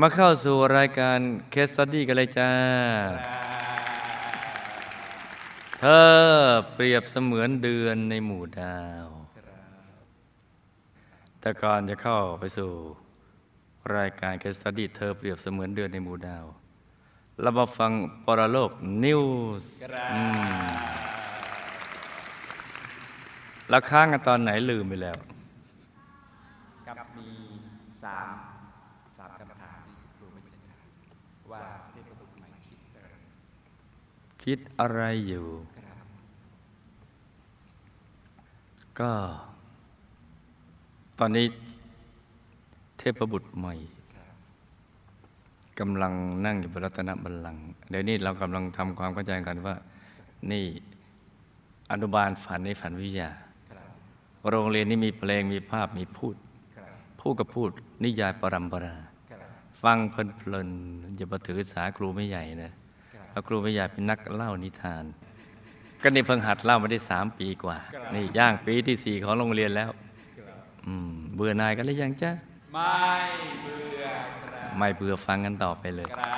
มาเข้าสู่รายการเคส t ดี้กันเลยจ้า เธอเปรียบเสมือนเดือนในหมู่ดาว แต่ก่อนจะเข้าไปสู่รายการเคส t ดี้เธอเปรียบเสมือนเดือนในหมู่ดาว เรามาฟังปรโลก news แล้วค้างกันตอนไหนลืมไปแล้ว กับมีสามสามคำถามที่ครูไม่ได้ถามว่าเทพบุตรใหม่คิดอะไร คิดอะไรอยู่ ก็ ตอนนี้เทพบุตรใหม่กำลังนั่งอยู่บนรัตนบัลลังก์เดี๋ยวนี้เรากำลังทำความเข้าใจกันว่า นี่อนุบาลฝันในฝันวิทยา โรงเรียนนี้มีเพลงมีภาพมีพูด พูดกับพูดนิยายปรัมปรา ฟังเพลินๆอย่ามาถือสาครูไม่ใหญ่นะ เพราะครูไม่ใหญ่เป็นนักเล่านิทาน ก็นี่เพิ่งหัดเล่ามาได้สามปีกว่า นี่ย่างปีที่สี่ของโรงเรียนแล้วอืมเบื่อนายกันหรือยังจ๊ะไม่เบื่อครับไม่เบื่อฟังกันต่อไปเลยครับ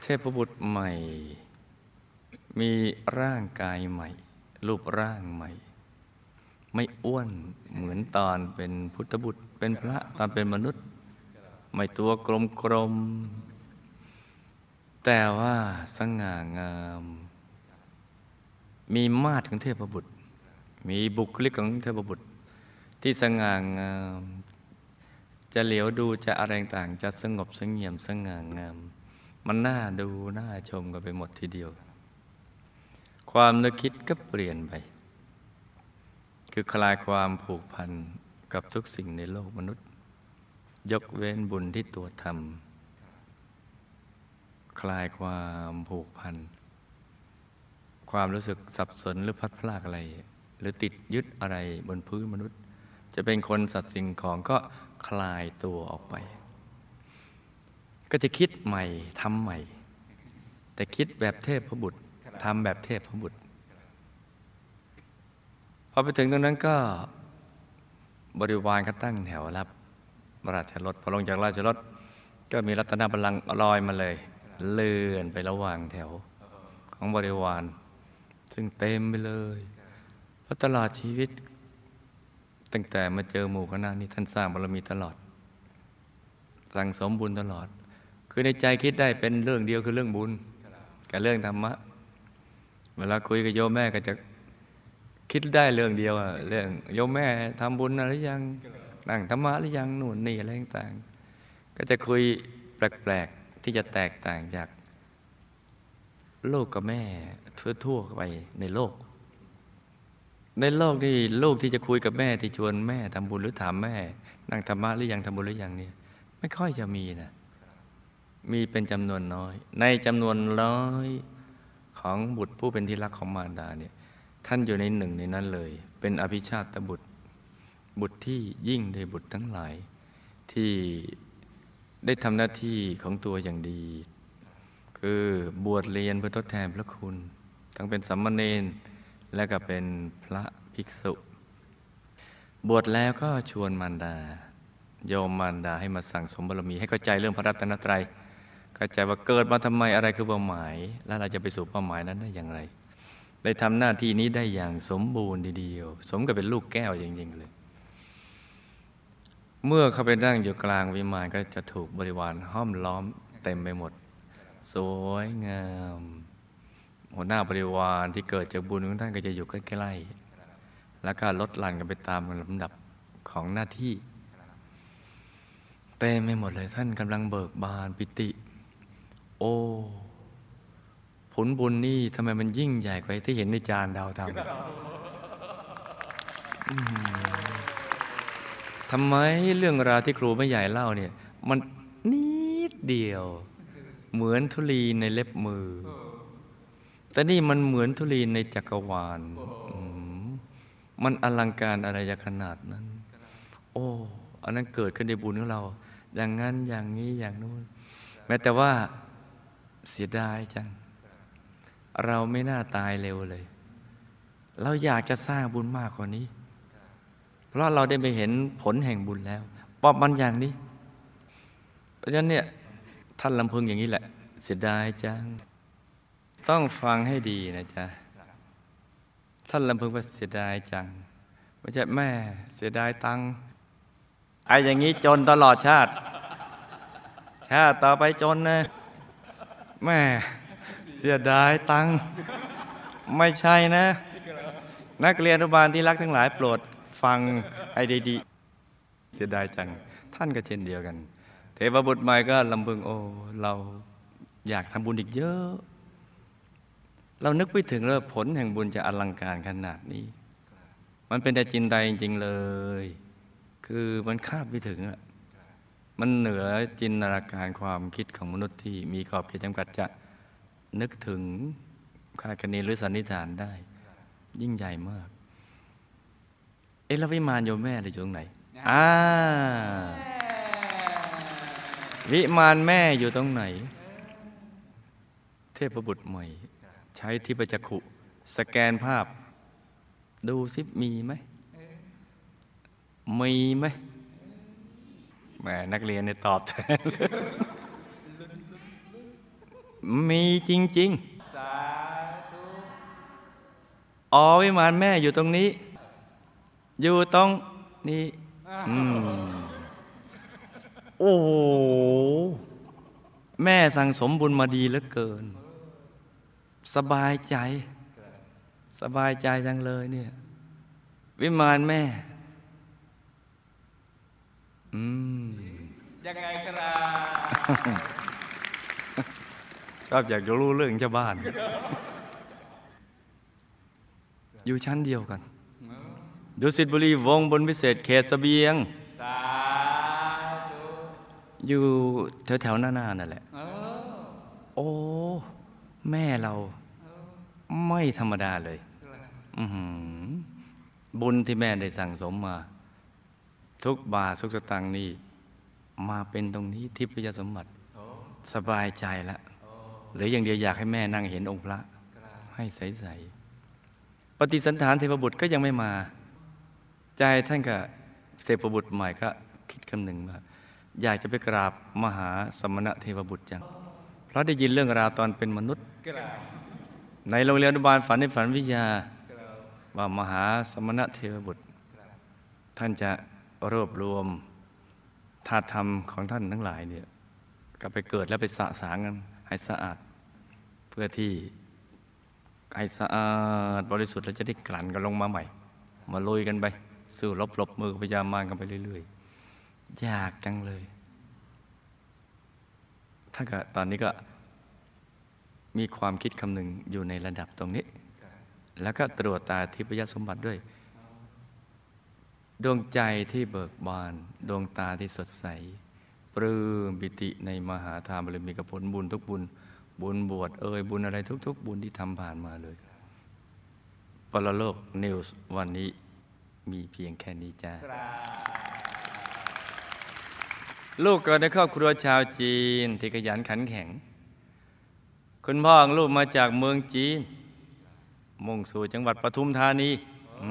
เทพบุตรใหม่ มีร่างกายใหม่ รูปร่างใหม่ ไม่อ้วนเหมือนตอนเป็นพุทธบุตรเป็นพระตอนเป็นมนุษย์ ไม่ตัวกลมกลมๆ แต่ว่าสง่างาม มีมาตรของเทพบุตร มีบุคลิกของเทพบุตร ที่สง่างาม จะเหลียวดูจะอะไรต่างจะสงบสงเงียมสง่างาม มันน่าดูน่าชมกันไปหมดทีเดียว ความนึกคิดก็เปลี่ยนไป คือคลายความผูกพันกับทุกสิ่งในโลกมนุษย์ ยกเว้นบุญที่ตัวทำ คลายความผูกพัน ความรู้สึกสับสนหรือพัดพรากอะไร หรือติดยึดอะไรบนพื้นมนุษย์ จะเป็นคนสัตว์สิ่งของก็คลายตัวออกไป ก็จะคิดใหม่ทำใหม่ แต่คิดแบบเทพพบุตรทำแบบเทพพบุตรพอไปถึงตรงนั้นก็บริวารก็ตั้งแถวรับราชรถพอลงจากราชรถก็มีรัตนบัลลังก์ลอยมาเลย เลื่อนไประหว่างแถวของบริวาร ซึ่งเต็มไปเลยเพราะตลอดชีวิต ตั้งแต่มาเจอหมู่คณะนี้ท่านสร้างบารมีตลอด สั่งสมบุญตลอด คือในใจคิดได้เป็นเรื่องเดียวคือเรื่องบุญกับเรื่องธรรมะ เวลาคุยกับโยมแม่ก็จะคิดได้เรื่องเดียวอะเรื่องโยมแม่ทำบุญอะไรยังนั่งธรรมะหรือยังหนู่นนี่อะไรต่าง ก็จะคุยแปลก ที่จะแตกต่างจากลูกกับแม่ทั่วๆไปในโลก ในโลกนี่ลูกที่จะคุยกับแม่ที่ชวนแม่ทำบุญหรือถามแม่ นั่งธรรมะหรือยังทำบุญหรือยังเนี่ย ไม่ค่อยจะมีนะมีเป็นจำนวนน้อย ในจำนวนร้อยของบุตรผู้เป็นที่รักของมารดาเนี่ยท่านอยู่ในหนึ่งในนั้นเลย เป็นอภิชาติบุตร บุตรที่ยิ่งในบุตรทั้งหลายที่ ได้ทำหน้าที่ของตัวอย่างดี คือบวชเรียนเพื่อทดแทนพระคุณ ทั้งเป็นสัมมาเนนและก็เป็นพระภิกษุ บวชแล้วก็ชวนมารดา โยมมารดาให้มาสั่งสมบารมี ให้เข้าใจเรื่องพระรัตนตรัยเข้าใจว่าเกิดมาทำไมอะไรคือเป้าหมาย และเราจะไปสู่เป้าหมายนั้นได้อย่างไร ได้ทำหน้าที่นี้ได้อย่างสมบูรณ์ทีเดียว สมกับเป็นลูกแก้วจริงๆเลย เมื่อเขาไปนั่งอยู่กลางวิมานก็จะถูกบริวารห้อมล้อมเต็มไปหมด สวยงาม หัวหน้าบริวารที่เกิดจากบุญของท่านก็จะอยู่ใกล้ๆแล้วก็ลดหลั่นกันไปตามลำดับของหน้าที่ เต็มไม่หมดเลยท่านกำลังเบิกบานปิติ โอ้ผลบุญนี่ทำไมมันยิ่งใหญ่กว่าที่เห็นในจานดาวทำอืม ทำไมเรื่องราวที่ครูไม่ใหญ่เล่าเนี่ย มันนิดเดียว เหมือนธุลีในเล็บมือ แต่นี่มันเหมือนธุลีในจักรวาลมมันอลังการอะไรจะขนาดนั้น โอ้อันนั้นเกิดขึ้นในบุญของเรา อย่างนั้นอย่างนี้อย่างนู้นแม้แต่ว่าเสียดายจัง เราไม่น่าตายเร็วเลย เราอยากจะสร้างบุญมากกว่านี้ เพราะเราได้ไปเห็นผลแห่งบุญแล้วปอบมันอย่างนี้ เพราะฉะนั้นเนี่ยท่านลำพึงอย่างนี้แหละ เสียดายจัง ต้องฟังให้ดีนะจ๊ะ ท่านลำพึงว่าเสียดายจังไม่ใช่แม่เสียดายตังไอ้อย่างนี้จนตลอดชาติ ชาติต่อไปจนนะแม่เสียดายตังไม่ใช่นะ นักเรียนอนุบาลที่รักทั้งหลายโปรด ฟังไอ้ดีๆเสียดายจัง ท่านก็เช่นเดียวกัน เทพบุตรใหม่ก็ลำพึงโอ้เราอยากทำบุญอีกเยอะ เรานึกไม่ถึงเลยผลแห่งบุญจะอลังการขนาดนี้ มันเป็นแต่จินใดจริงๆเลย คือมันคาดไม่ถึงอะมันเหนือจินตนาการความคิดของมนุษย์ที่มีขอบเขตจำกัดจะนึกถึงคาดคะเนหรือสันนิษฐานได้ ยิ่งใหญ่มาก อ๊ะแล้ววิมานโยมแม่อยู่ตรงไหนอ่าวิมานแม่อยู่ตรงไหน เทพบุตรใหม่ ใช้ทิพจักขุ สแกนภาพ ดูซิมีไหมมีไหมแหมนักเรียนเนี่ยตอบแทนมีจริง ๆ สาธุ อ๋อวิมานแม่อยู่ตรงนี้ อยู่ตรงนี้อืมโอ้โหแม่สั่งสมบุญมาดีเหลือเกิน สบายใจ สบายใจจังเลยเนี่ย วิมานแม่ อืมยังไงครับชอบอยากจะรู้เรื่องชาวบ้าน อยู่ชั้นเดียวกัน ดุสิตบุรีวงศ์บนพิเศษเขตเสบียง สาธุ อยู่แถวๆหน้าๆนั่นแหละเออโอ้ แม่เราไม่ธรรมดาเลยอื้อหือบุญที่แม่ได้สั่งสมมา ทุกบาททุกสตังค์นี่ มาเป็นตรงนี้ทิพยสมบัติโอ้สบายใจแล้วหรืออย่างเดียวอยากให้แม่นั่งเห็นองค์พระครับให้ใส ๆ ปฏิสันฐานเทพบุตรก็ยังไม่มา ใจท่านก็เทพบุตรใหม่ก็คิดคำหนึ่งว่าอยากจะไปกราบมหาสมณะเทพบุตรจัง เพราะได้ยินเรื่องราวตอนเป็นมนุษย์ ในโรงเรียนอนุบาลฝันในฝันวิทยา ว่ามหาสมณะเทพบุตร ท่านจะรวบรวมธาตุธรรมของท่านทั้งหลายเนี่ยก็ไปเกิดแล้วไปสะสางกันให้สะอาด เพื่อที่ให้สะอาดบริสุทธิ์แล้วจะได้กลั่นกันลงมาใหม่ มาลุยกันไป สู้รบหลบมือพยายามมารกันไปเรื่อยๆ ยากจังเลยท่าก็ตอนนี้ก็มีความคิดคำหนึ่งอยู่ในระดับตรงนี้ แล้วก็ตรวจตาทิพยสมบัติด้วย ดวงใจที่เบิกบาน ดวงตาที่สดใส ปลื้มปิติในมหาทานบารมีกับผลบุญทุกบุญ บุญบวชเอ่ยบุญอะไรทุก ๆ บุญที่ทำผ่านมาเลยปรโลกนิวส์วันนี้ มีเพียงแค่นี้จ้ากราบลูกเกิดในครอบครัวชาวจีนที่ขยันขันแข็ง คุณพ่อของลูกมาจากเมืองจีน มุ่งสู่จังหวัดปทุมธานีอื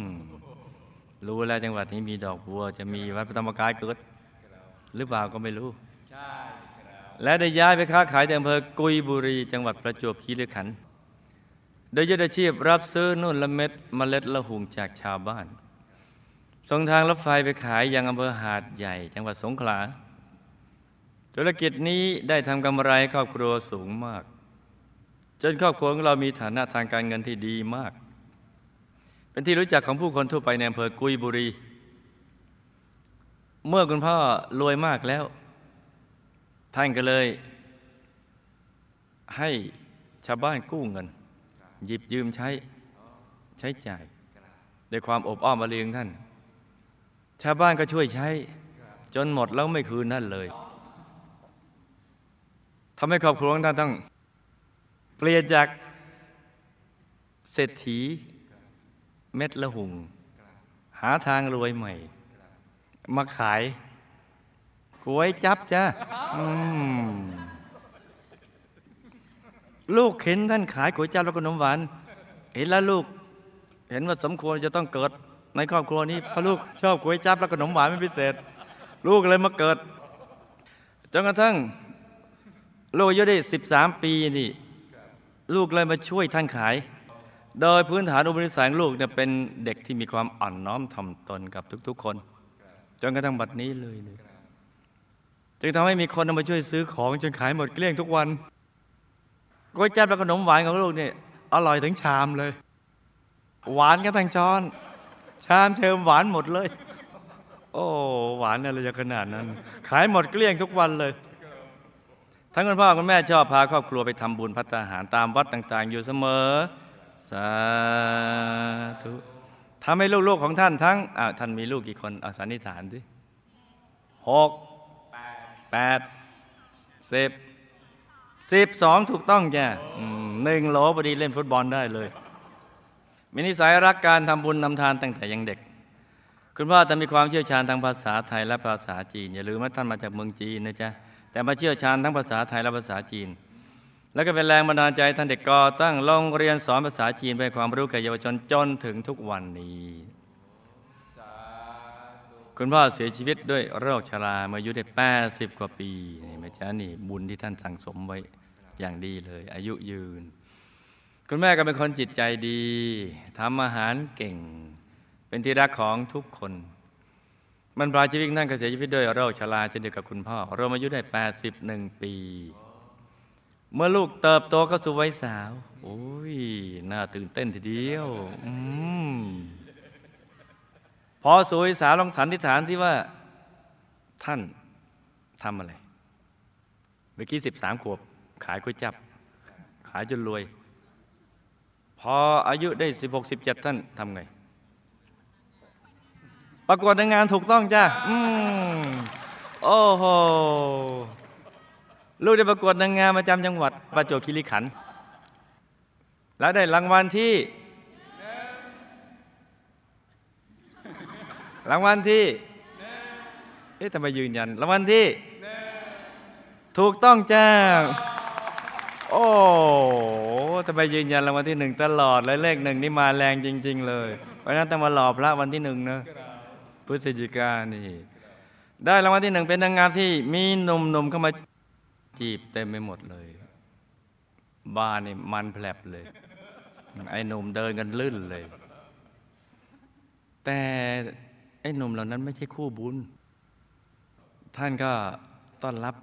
มรู้แล้วจังหวัดนี้มีดอกบัว จะมีวัดพระธรรมกายเกิด หรือเปล่าก็ไม่รู้ใช่ครับและได้ย้ายไปค้าขายที่อำเภอกุยบุรี จังหวัดประจวบคีรีขันธ์ โดยยึดอาชีพรับซื้อนุ่นละเม็ดเมล็ดละหุงจากชาวบ้าน ส่งทางรถไฟไปขายยังอำเภอหาดใหญ่ จังหวัดสงขลา ธุรกิจนี้ได้ทำกำไรให้ครอบครัวสูงมาก จนครอบครัวของเรามีฐานะทางการเงินที่ดีมาก เป็นที่รู้จักของผู้คนทั่วไปในอำเภอกุยบุรี เมื่อคุณพ่อรวยมากแล้ว ท่านก็เลย ให้ชาวบ้านกู้เงิน หยิบยืมใช้ใช้จ่ายด้วยความอบอ้อมอารีของท่าน ชาวบ้านก็ช่วยใช้ จนหมดแล้วไม่คืนนั่นเลยทำให้ครอบครัวของท่านต้อง เปลี่ยนจากเศรษฐีเม็ดละหุง หาทางรวยใหม่ มาขายก๋วยจับจ้าอืม ลูกเห็นท่านขายก๋วยจับแล้วก็ขนมหวาน เห็นแล้วลูก เห็นว่าสมควรจะต้องเกิดในครอบครัวนี้เพราะลูกชอบก๋วยจับแล้วก็ขนมหวานเป็นพิเศษ ลูกเลยมาเกิดจนกระทั่งลูกอายุได้ 13 ปีนี่ลูกเลยมาช่วยท่านขาย โดยพื้นฐานอุปนิสัยลูกเนี่ยเป็นเด็กที่มีความอ่อนน้อมถ่อมตนกับทุก ๆ คน จนกระทั่งบัดนี้เลยเลยจึงทำให้มีคนเอามาช่วยซื้อของจนขายหมดเกลี้ยงทุกวัน ก๋วยจั๊บและขนมหวานของลูกเนี่ยอร่อยถึงชามเลย หวานกันทั้งช้อน ชามเชิมหวานหมดเลย โอ้หวานอะไรจะขนาดนั้น ขายหมดเกลี้ยงทุกวันเลย ทั้งคุณพ่อคุณแม่ชอบพาครอบครัวไปทำบุญพัฒนาหารตามวัดต่าง ๆ อยู่เสมอ สาธุทำให้ลูกๆของท่านทั้งอ่าท่านมีลูกกี่คนอาสันนิษฐานดิหกแปดสิบ สิบสองถูกต้องจ้ะอืมหนึ่งโหลพอดีเล่นฟุตบอลได้เลย มีนิสัยรักการทำบุญทำทานตั้งแต่ยังเด็ก คุณพ่อจะมีความเชี่ยวชาญทางภาษาไทยและภาษาจีน อย่าลืมว่าท่านมาจากเมืองจีนนะจ๊ะ แต่มาเชี่ยวชาญทั้งภาษาไทยและภาษาจีน แล้วก็เป็นแรงบันดาลใจท่านเด็กก่อตั้งโรงเรียนสอนภาษาจีนไปความรู้แก่เยาวชนจนถึงทุกวันนี้คุณพ่อเสียชีวิตด้วยโรคชราเมื่ออายุได้80 กว่าปีนี่แม่จ้านี่บุญที่ท่านสั่งสมไว้ อย่างดีเลย อายุยืน คุณแม่ก็เป็นคนจิตใจดีทำอาหารเก่ง เป็นที่รักของทุกคนมันปลายชีวิตท่านก็เสียชีวิตด้วยโรคชราเช่นเดียวกับคุณพ่อรวมอายุได้ 81 ปี เมื่อลูกเติบโตเข้าสู่วัยสาวโอ้ยน่าตื่นเต้นทีเดียวอืมพอสวยสาวลองสันนิษฐานที่ว่าท่านทำอะไร เมื่อกี้สิบสามขวบ ขายก๋วยจับ ขายจนรวย พออายุได้สิบหกสิบเจ็ดท่านทำไง ประกวดนางงานถูกต้องจ้ะอืมโอ้โหลูกได้ประกวดนางงามประจำจังหวัดประจวบคีรีขันธ์แล้วได้รางวัลที่ รางวัลที่ เอ๊ะทำไมยืนยัน รางวัลที่ ถูกต้องจ้า โอ้ทำไมยืนยันรางวัลที่หนึ่งตลอดเลยเลขหนึ่งนี่มาแรงจริง ๆ เลย เพราะนั้นต้องมาหล่อพระวันที่หนึ่งนะพฤศจิกานนี่ ได้รางวัลที่หนึ่งเป็นนางงามที่มีหนุ่มๆเข้ามาจีบเต็มไปหมดเลย บ้านนี่มันแผลบเลย ไอ้หนุ่มเดินกันลื่นเลย แต่ไอ้หนุ่มเหล่านั้นไม่ใช่คู่บุญ ท่านก็ต้อนรับ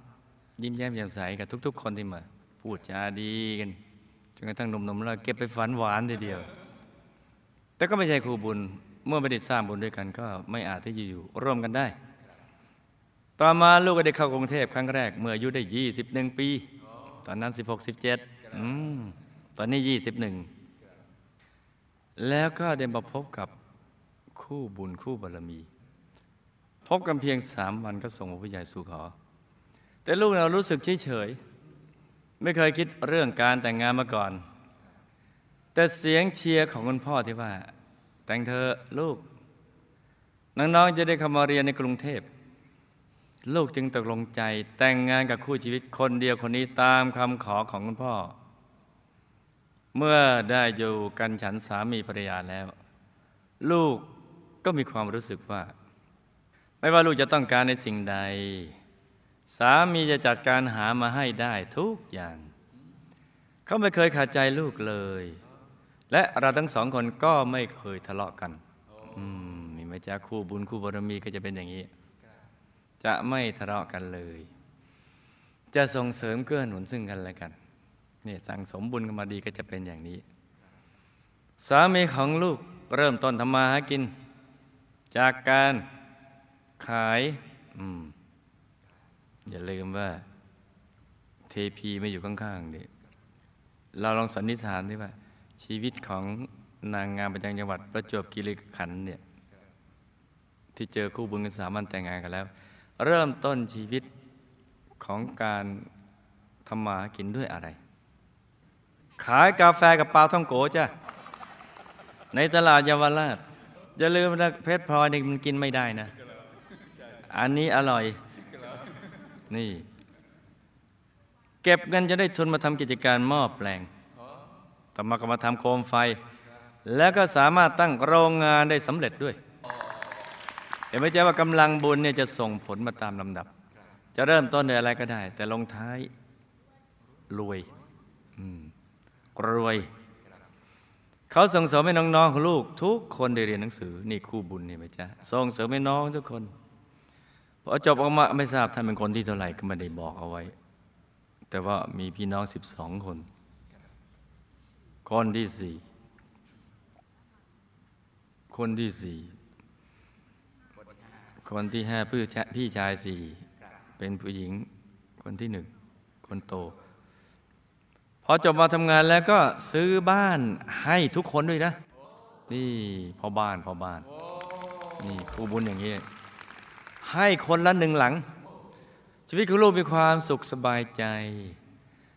ยิ้มแย้มแจ่มใสกับทุก ๆ คนที่มา พูดจาดีกันจนกระทั่งหนุ่มๆแล้วเก็บไปฝันหวานทีเดียว แต่ก็ไม่ใช่คู่บุญเมื่อไม่ได้สร้างบุญด้วยกัน ก็ไม่อาจที่จะอยู่ร่วมกันได้ ต่อมาลูกก็ได้เข้ากรุงเทพครั้งแรก เมื่ออายุได้21ปี ตอนนั้น16 17อืมตอนนี้21แล้วก็ได้มาพบกับคู่บุญคู่บารมี พบกันเพียงสามวันก็ส่งผู้ใหญ่สู่ขอ แต่ลูกเรารู้สึกเฉยๆ ไม่เคยคิดเรื่องการแต่งงานมาก่อน แต่เสียงเชียร์ของคุณพ่อที่ว่า แต่งเธอลูก น้องๆจะได้เข้ามาเรียนในกรุงเทพ ลูกจึงตกลงใจแต่งงานกับคู่ชีวิตคนเดียวคนนี้ตามคำขอของคุณพ่อ เมื่อได้อยู่กันฉันสามีภรรยาแล้ว ลูกก็มีความรู้สึกว่า ไม่ว่าลูกจะต้องการในสิ่งใด สามีจะจัดการหามาให้ได้ทุกอย่าง เขาไม่เคยขาดใจลูกเลย และเราทั้งสองคนก็ไม่เคยทะเลาะกันมมีไหมจ๊ะคู่บุญคู่บารมีก็จะเป็นอย่างนี้ จะไม่ทะเลาะกันเลย จะส่งเสริมเกื้อหนุนซึ่งกันและกันนี่สั่งสมบุญกันมาดีก็จะเป็นอย่างนี้ สามีของลูกเริ่มต้นทำมาหากิน จากการขายอืม อย่าลืมว่า เทพีไม่อยู่ข้างๆดิเราลองสันนิษฐานดิว่า ชีวิตของนางงามประจำจังหวัด ประจวบคีรีขันธ์เนี่ย ที่เจอคู่บุญกันสามันแต่งงานกันแล้ว เริ่มต้นชีวิตของการทำมาหากินด้วยอะไร ขายกาแฟกับปลาท่องโกจ้ะในตลาดเยาวราชอย่าลืมนะเพชรพลอยนี่มันกินไม่ได้นะ อันนี้อร่อย นี่เก็บเงินจะได้ทุนมาทำกิจการหม้อแปลงต่อมาก็มาทำโคมไฟ แล้วก็สามารถตั้งโรงงานได้สำเร็จด้วยเห็นไหมเจ๊ว่ากำลังบุญเนี่ยจะส่งผลมาตามลำดับ จะเริ่มต้นด้วยอะไรก็ได้ แต่ลงท้ายรวยรวย เขาส่งเสริมให้น้องๆของลูก ทุกคนได้เรียนหนังสือ นี่คู่บุญนี่ไหมจ๊ะส่งเสริมให้น้องทุกคน พอจบออกมาไม่ทราบท่านเป็นคนที่เท่าไหร่ก็ไม่ได้บอกเอาไว้ แต่ว่ามีพี่น้องสิบสองคน คนที่สี่คนที่สี่คนที่ห้าพี่ชายพี่ชายสี่เป็นผู้หญิงคนที่หนึ่งคนโต พอจบมาทำงานแล้วก็ซื้อบ้านให้ทุกคนด้วยนะ นี่พ่อบ้านพ่อบ้าน นี่ครูบุญอย่างนี้ ให้คนละหนึ่งหลัง ชีวิตของลูกมีความสุขสบายใจ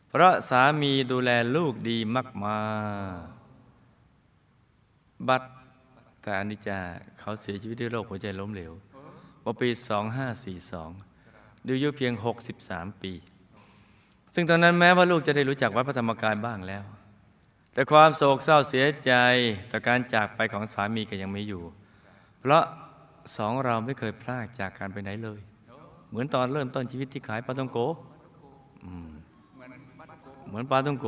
เพราะสามีดูแลลูกดีมากมาบัดแต่อนิจาเขาเสียชีวิตด้วยโรคหัวใจล้มเหลวเมื่อปี 2542ดูอายุเพียง 63 ปี ซึ่งตอนนั้นแม้ว่าลูกจะได้รู้จักวัดพระธรรมกายบ้างแล้ว แต่ความโศกเศร้าเสียใจต่อการจากไปของสามีก็ยังไมีอยู่ เพราะ สองเราไม่เคยพลากจากกันไปไหนเลย เหมือนตอนเริ่มต้นชีวิตที่ขายปลาต้องโกเหมือนปลาต้องโก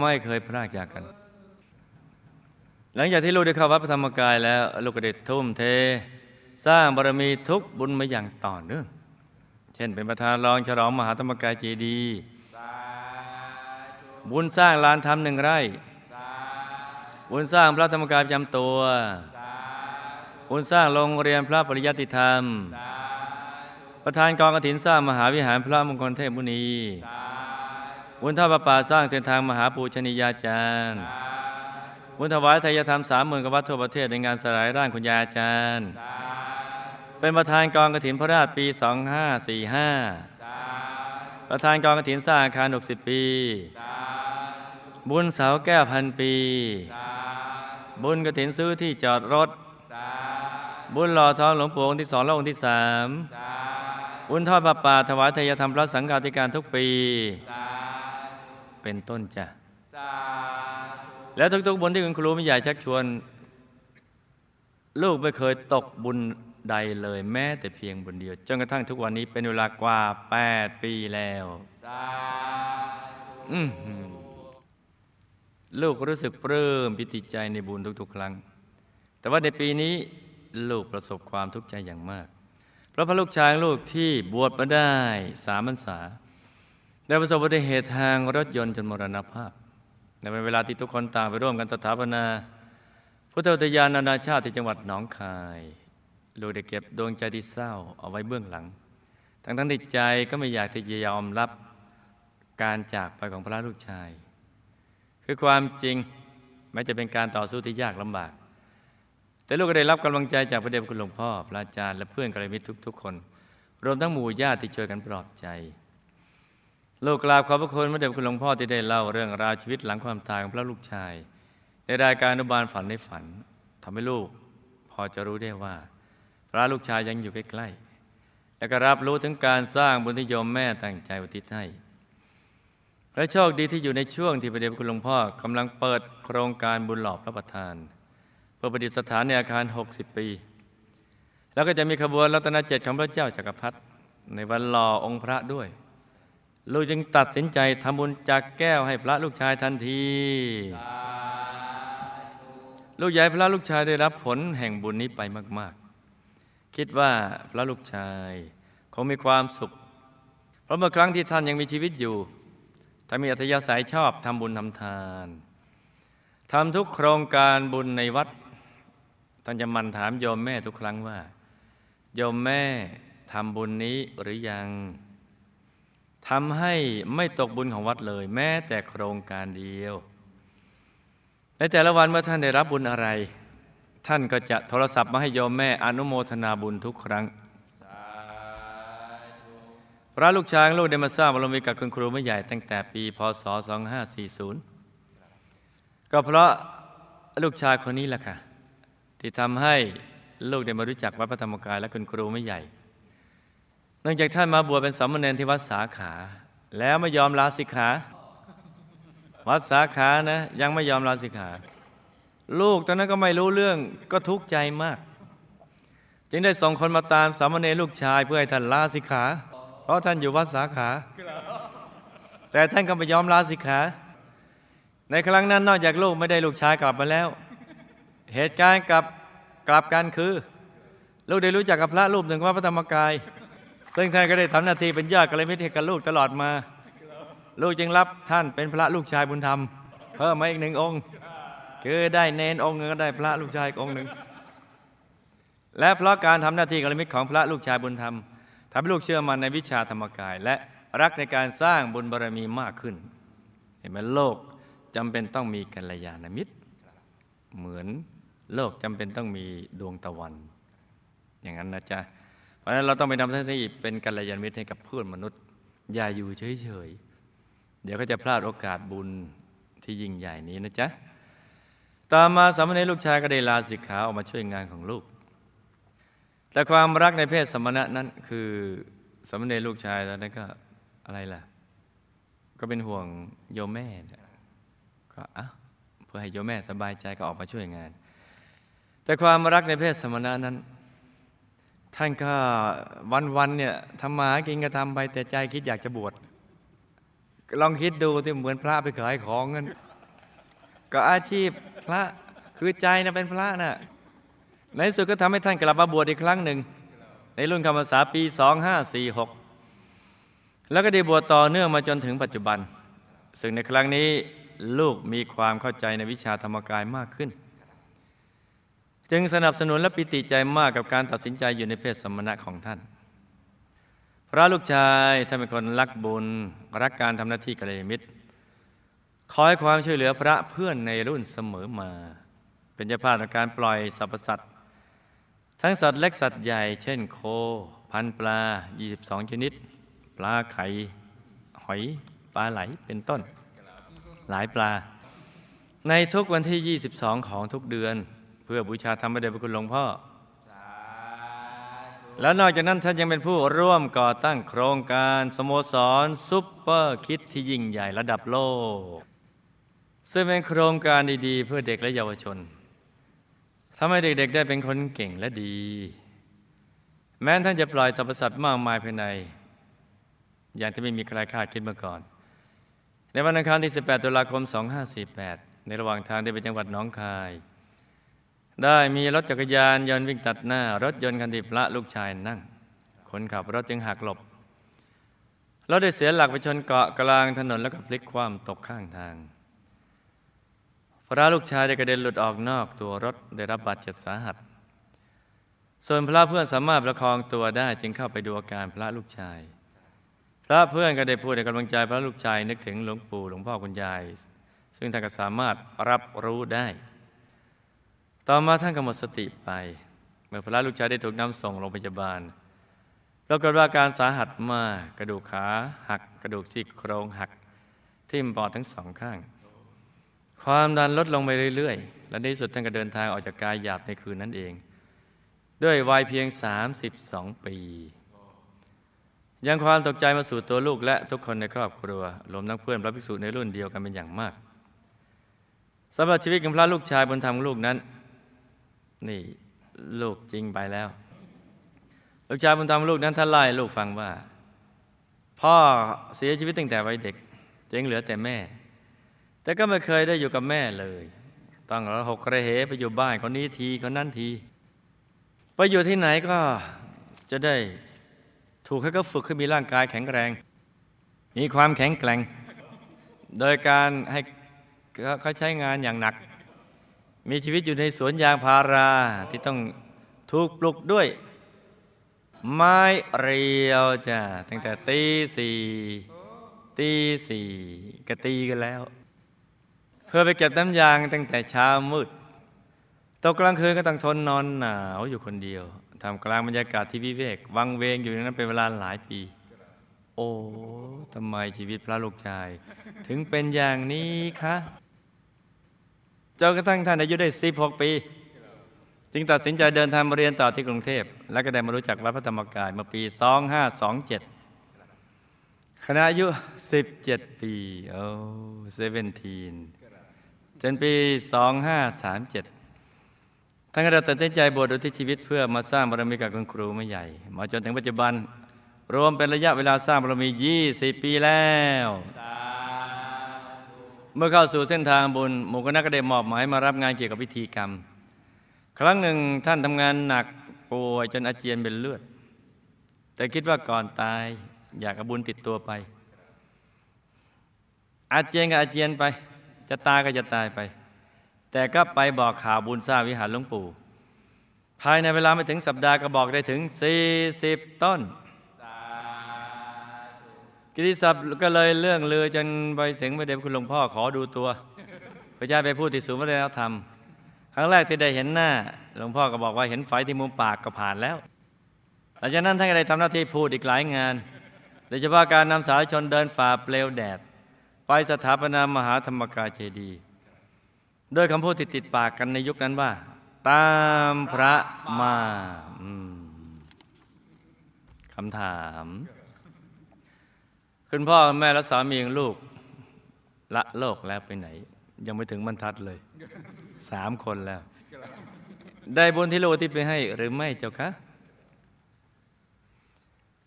ไม่เคยพลากจากกัน หลังจากที่ลูกได้เข้าวัดพระธรรมกายแล้ว ลูกก็ได้ทุ่มเท สร้างบารมีทุกบุญมาอย่างต่อเนื่อง เช่นเป็นประธานรองฉลองมหาธรรมกายเจดีย์บุญสร้างลานธรรมหนึ่งไร่บุญสร้างพระธรรมกายประจำตัว บุญสร้างโรงเรียนพระปริยัติธรรม ประธานกองกฐินสร้างมหาวิหารพระมงคลเทพมุนีบุญท่าประปาสร้างเส้นทางมหาปูชนียาจารย์บุญถวายทายธรรมสามหมื่นกวัดทั่วประเทศในงานสลายร่างคุณยาอาจารย์ เป็นประธานกองกฐินพระราชปี 2545 ประธานกองกฐินสร้างอาคาร 60 ปี บุญเสาแก้วพันปี บุญกฐินซื้อที่จอดรถ บุญหล่อทองหลวงปู่องค์ที่สองและองค์ที่สามบุญทอดประป่าถวายทายธรรมพระสังฆาธิการทุกปี เป็นต้นจ้ะแล้วทุกๆบุญที่คุณครูไม่ใหญ่ชักชวน ลูกไม่เคยตกบุญใดเลยแม้แต่เพียงบุญเดียว จนกระทั่งทุกวันนี้เป็นเวลากว่า 8 ปีแล้วอื้อหือลูกรู้สึกปลื้มปิติใจในบุญทุกๆ ครั้ง แต่ว่าในปีนี้ ลูกประสบความทุกข์ใจอย่างมาก เพราะพระลูกชายลูกที่บวชมาได้สามพรรษา ได้ประสบอุบัติเหตุทางรถยนต์จนมรณภาพ ในเวลาที่ทุกคนต่างไปร่วมกันสถาปนา พุทธอุทยานนานาชาติที่จังหวัดหนองคาย ลูกได้เก็บดวงใจที่เศร้าเอาไว้เบื้องหลัง ทั้งทั้งที่ใจก็ไม่อยากที่จะยอมรับการจากไปของพระลูกชาย คือความจริงแม้จะเป็นการต่อสู้ที่ยากลำบาก แต่ลูกก็ได้รับกำลังใจจากพระเดชพระคุณหลวงพ่อ พระอาจารย์และเพื่อนกัลยาณมิตรทุก ๆ คน รวมทั้งหมู่ญาติที่ช่วยกันปลอบใจ ลูกกราบขอบพระคุณพระเดชพระคุณหลวงพ่อที่ได้เล่าเรื่องราวชีวิตหลังความตายของพระลูกชาย ในรายการอนุบาลฝันในฝันทำให้ลูกพอจะรู้ได้ว่า พระลูกชายยังอยู่ใกล้ๆและก็รับรู้ถึงการสร้างบุญที่โยมแม่ตั้งใจอุทิศให้และโชคดีที่อยู่ในช่วงที่พระเดชพระคุณหลวงพ่อกำลังเปิดโครงการบุญหล่อพระประธาน พื่อประดิษฐานในอาคาร 60 ปี แล้วก็จะมีขบวนรัตนเจ็ดของพระเจ้าจักรพรรดิในวันหล่อองค์พระด้วย ลูกจึงตัดสินใจทำบุญจากแก้วให้พระลูกชายทันที ลูกใหญ่พระลูกชายได้รับผลแห่งบุญนี้ไปมาก ๆ คิดว่าพระลูกชายคงมีความสุข เพราะเมื่อครั้งที่ท่านยังมีชีวิตอยู่ท่านมีอัธยาศัยชอบทำบุญทำทานทำทุกโครงการบุญในวัด ท่านจะมันถามโยมแม่ทุกครั้งว่า โยมแม่ทำบุญนี้หรือยังทำให้ไม่ตกบุญของวัดเลย แม้แต่โครงการเดียวในแต่ละวันเมื่อท่านได้รับบุญอะไร ท่านก็จะโทรศัพท์มาให้โยมแม่อนุโมทนาบุญทุกครั้งพระลูกชายของลูกได้มาสร้างบารมีกับคุณครูไม่ใหญ่ตั้งแต่ปี พศ 2540 ก็เพราะลูกชายคนนี้แหละค่ะ ที่ทำให้ลูกได้มารู้จักวัดพระธรรมกายและคุณครูไม่ใหญ่ เนื่องจากท่านมาบวชเป็นสามเณรที่วัดสาขา แล้วไม่ยอมลาสิกขา วัดสาขานะยังไม่ยอมลาสิกขา ลูกตอนนั้นก็ไม่รู้เรื่องก็ทุกข์ใจมากจจึงได้ส่งคนมาตามสามเณรลูกชายเพื่อให้ท่านลาสิกขา เพราะท่านอยู่วัดสาขา แต่ท่านก็ไม่ยอมลาสิกขา ในครั้งนั้นนอกจากลูกไม่ได้ลูกชายกลับมาแล้ว เหตุการณ์กับกลับกันคือ ลูกได้รู้จักกับพระรูปหนึ่งว่าพระธรรมกาย ซึ่งท่านก็ได้ทำหน้าที่เป็นญาติกัลยาณมิตรกับลูกตลอดมา ลูกจึงรับท่านเป็นพระลูกชายบุญธรรม เพิ่มมาอีกหนึ่งองค์ คือได้เนนองค์หนึงก็ได้พระลูกชายอีกองค์หนึ่งและเพราะการทำหน้าที่กัลยาณมิตรของพระลูกชายบุญธรรมทำให้ลูกเชื่อมันในวิชาธรรมกาย และรักในการสร้างบุญบารมีมากขึ้น เห็นไหมโลกจำเป็นต้องมีกัลยาณมิตร เหมือน โลกจำเป็นต้องมีดวงตะวัน อย่างนั้นนะจ๊ะ เพราะฉะนั้นเราต้องไปทำหน้าที่เป็นกัลยาณมิตรให้กับเพื่อนมนุษย์ อย่าอยู่เฉยๆ เดี๋ยวก็จะพลาดโอกาสบุญที่ยิ่งใหญ่นี้นะจ๊ะ ต่อมาสามเณรลูกชายก็ได้ลาสิกขาออกมาช่วยงานของลูก แต่ความรักในเพศสมณะนั้นคือสามเณรลูกชายตอนนั้นก็อะไรล่ะ ก็เป็นห่วงโยมแม่ก็อะเพื่อให้โยมแม่สบายใจก็ออกมาช่วยงาน แต่ความรักในเพศสมณะนั้น ท่านก็วันๆเนี่ยทำมาหากินก็ทำไปแต่ใจคิดอยากจะบวชลองคิดดูที่เหมือนพระไปขายของเงินก็อาชีพพระคือใจนะเป็นพระนะในสุดก็ทำให้ท่านกลับมาบวชอีกครั้งหนึ่ง ในรุ่นคำภาษาปี 2546 แล้วก็ได้บวชต่อเนื่องมาจนถึงปัจจุบัน ซึ่งในครั้งนี้ลูกมีความเข้าใจในวิชาธรรมกายมากขึ้น จึงสนับสนุนและปิติใจมากกับการตัดสินใจอยู่ในเพศสมณะของท่าน พระลูกชายท่านเป็นคนรักบุญ รักการทำหน้าที่กัลยาณมิตรคอยความช่วยเหลือพระเพื่อนในรุ่นเสมอมา เป็นเจ้าภาพในการปล่อยสรรพสัตว์ทั้งสัตว์เล็กสัตว์ใหญ่ เช่นโค พันปลา 22 ชนิด ปลาไข่ หอย ปลาไหลเป็นต้น หลายปลา ในทุกวันที่ 22 ของทุกเดือน เพื่อบูชาธรรมเดชพระคุณหลวงพ่อ แล้วนอกจากนั้นท่านยังเป็นผู้ร่วมก่อตั้งโครงการสโมสรซุปเปอร์คิดที่ยิ่งใหญ่ระดับโลก ซึ่งเป็นโครงการดีๆ เพื่อเด็กและเยาวชนทำให้เด็กๆ ได้เป็นคนเก่งและดี แม้ท่านจะปล่อยสรรพสัตว์มากมายภายใน อย่างที่ไม่มีใครคาดคิดมาก่อน ในวันอังคารที่ 18 ตุลาคม 2548 ในระหว่างทางที่ไปจังหวัดหนองคาย ได้มีรถจักรยานยนต์วิ่งตัดหน้า รถยนต์คันที่พระลูกชายนั่ง คนขับรถจึงหักหลบรถได้เสียหลักไปชนเกาะกลางถนนแล้วก็พลิกคว่ำตกข้างทาง พระลูกชายได้กระเด็นหลุดออกนอกตัวรถได้รับบาดเจ็บสาหัส ส่วนพระเพื่อนสามารถประคองตัวได้จึงเข้าไปดูอาการพระลูกชาย พระเพื่อนก็ได้พูดในกำลังใจพระลูกชายนึกถึงหลวงปู่หลวงพ่อคุณยาย ซึ่งท่านก็สามารถรับรู้ได้ ต่อมาท่านก็หมดสติไป เมื่อพระลูกชายได้ถูกนำส่งโรงพยาบาลปรากฏว่าอาการสาหัสมากกระดูกขาหัก กระดูกซี่โครงหัก ทิ่มปอดทั้งสองข้าง ความดันลดลงไปเรื่อยๆ และในที่สุดท่านก็เดินทางออกจากกายหยาบในคืนนั้นเอง ด้วยวัยเพียง 32 ปี ยังความตกใจมาสู่ตัวลูกและทุกคนในครอบครัวรวมทั้งเพื่อนพระภิกษุในรุ่นเดียวกันเป็นอย่างมากสำหรับชีวิตของพระลูกชายบนธรรมของลูกนั้น นี่ลูกจริงไปแล้ว ลูกชายบุญธรรมลูกนั้นท่านไล่ลูกฟังว่า พ่อเสียชีวิตตั้งแต่วัยเด็กจึงเหลือแต่แม่ แต่ก็ไม่เคยได้อยู่กับแม่เลย ต้องระหกระเหไปอยู่บ้านคนนี้ทีคนนั้นที ไปอยู่ที่ไหนก็จะได้ถูกให้เขาฝึกให้มีร่างกายแข็งแรง มีความแข็งแกร่ง โดยการให้เขาใช้งานอย่างหนัก มีชีวิตอยู่ในสวนยางพาราที่ต้องถูกปลุกด้วย ไม้เรียวจ้ะตั้งแต่ตีสี่ตีสี่ก็ตีกันแล้ว เพื่อไปเก็บน้ำยางตั้งแต่เช้ามืดตกกลางคืนก็ต้องทนนอนหนาวอยู่คนเดียวทำกลางบรรยากาศที่วิเวก วังเวงอยู่นั้นเป็นเวลาหลายปี โอ้ทำไมชีวิตพระลูกชาย ถึงเป็นอย่างนี้คะ นกระทั่งท่านอายุได้16ปี จึงตัดสินใจเดินทางมาเรียนต่อที่กรุงเทพ และก็ได้มารู้จักวัดพระธรรมกายเมื่อปี 2527ขณะอายุ 17 ปีโอ้เซเวนทีนจนปี 2537 ท่านก็ได้ตัดสินใจบวชอุทิศชีวิตเพื่อมาสร้างบารมีกับคุณครูไม่ใหญ่ มาจนถึงปัจจุบัน รวมเป็นระยะเวลาสร้างบารมี 20 ปีแล้ว เมื่อเข้าสู่เส้นทางบุญหมู่คณะก็ได้มอบหมายมารับงานเกี่ยวกับพิธีกรรม ครั้งหนึ่งท่านทำงานหนักป่วยจนอาเจียนเป็นเลือด แต่คิดว่าก่อนตายอยากเอาบุญติดตัวไป อาเจียนก็อาเจียนไป จะตายก็จะตายไป แต่ก็ไปบอกข่าวบุญสร้างวิหารหลวงปู่ ภายในเวลาไม่ถึงสัปดาห์ก็บอกได้ถึง 40 ต้น กิติศัพท์ก็เลยเรื่องเลือจนไปถึงพระเดชคุณหลวงพ่อขอดูตัว พระเจ้าไปพูดที่ศูนย์วัฒนธรรม ครั้งแรกที่ได้เห็นหน้า หลวงพ่อก็บอกว่าเห็นไฟที่มุมปากก็ผ่านแล้ว หลังจากนั้นท่านก็ได้ทำหน้าที่พูดอีกหลายงาน โดยเฉพาะการนำสาธารณชนเดินฝ่าเปลวแดด ไปสถาปนามหาธรรมกายเจดีย์โดยคำพูดที่ติดปากกันในยุคนั้นว่า ตามพระมาคำถาม คุณพ่อแม่และสามีของลูก ละโลกแล้วไปไหน ยังไม่ถึงบรรทัดเลยสามคนแล้ว ได้บุญที่ลูกที่ไปให้หรือไม่เจ้าคะ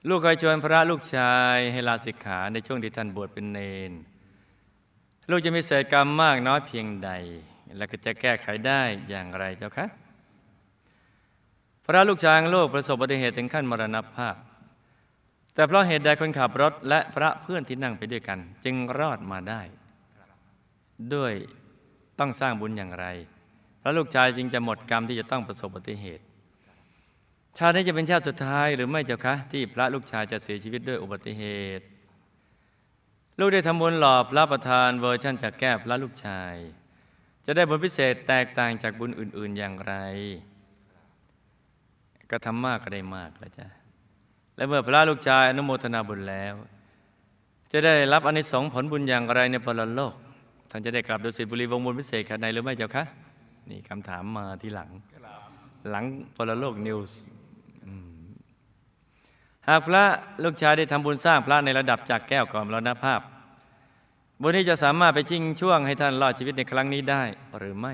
ลูกเคยชวนพระลูกชายให้ลาสิกขาในช่วงที่ท่านบวชเป็นเนน ลูกจะมีเศษกรรมมากน้อยเพียงใด และก็จะแก้ไขได้อย่างไรเจ้าคะ พระลูกชายของลูกประสบอุบัติเหตุถึงขั้นมรณภาพ แต่เพราะเหตุใดคนขับรถและพระเพื่อนที่นั่งไปด้วยกัน จึงรอดมาได้ ด้วยต้องสร้างบุญอย่างไรพระลูกชายจึงจะหมดกรรมที่จะต้องประสบอุบัติเหตุ ชาตินี้จะเป็นชาติสุดท้ายหรือไม่เจ้าคะ ที่พระลูกชายจะเสียชีวิตด้วยอุบัติเหตุ ลูกได้ทำบุญหล่อพระประธานเวอร์ชันจากแก้พระลูกชาย จะได้บุญพิเศษแตกต่างจากบุญอื่น ๆอย่างไร ก็ทำมากก็ได้มากแล้วจ้ะ และเมื่อพระลูกชายอนุโมทนาบุญแล้ว จะได้รับอนิสงส์ผลบุญอย่างไรในปรโลก ท่านจะได้กลับดุสิตบุรีวงบุญพิเศษขนาดไหนหรือไม่เจ้าคะ นี่คำถามมาทีหลัง หลังปรโลกนิวส์หากพระลูกชายได้ทำบุญสร้างพระในระดับจากแก้วก่อนมรณภาพ บุญนี้จะสามารถไปชิงช่วงให้ท่านรอดชีวิตในครั้งนี้ได้หรือไม่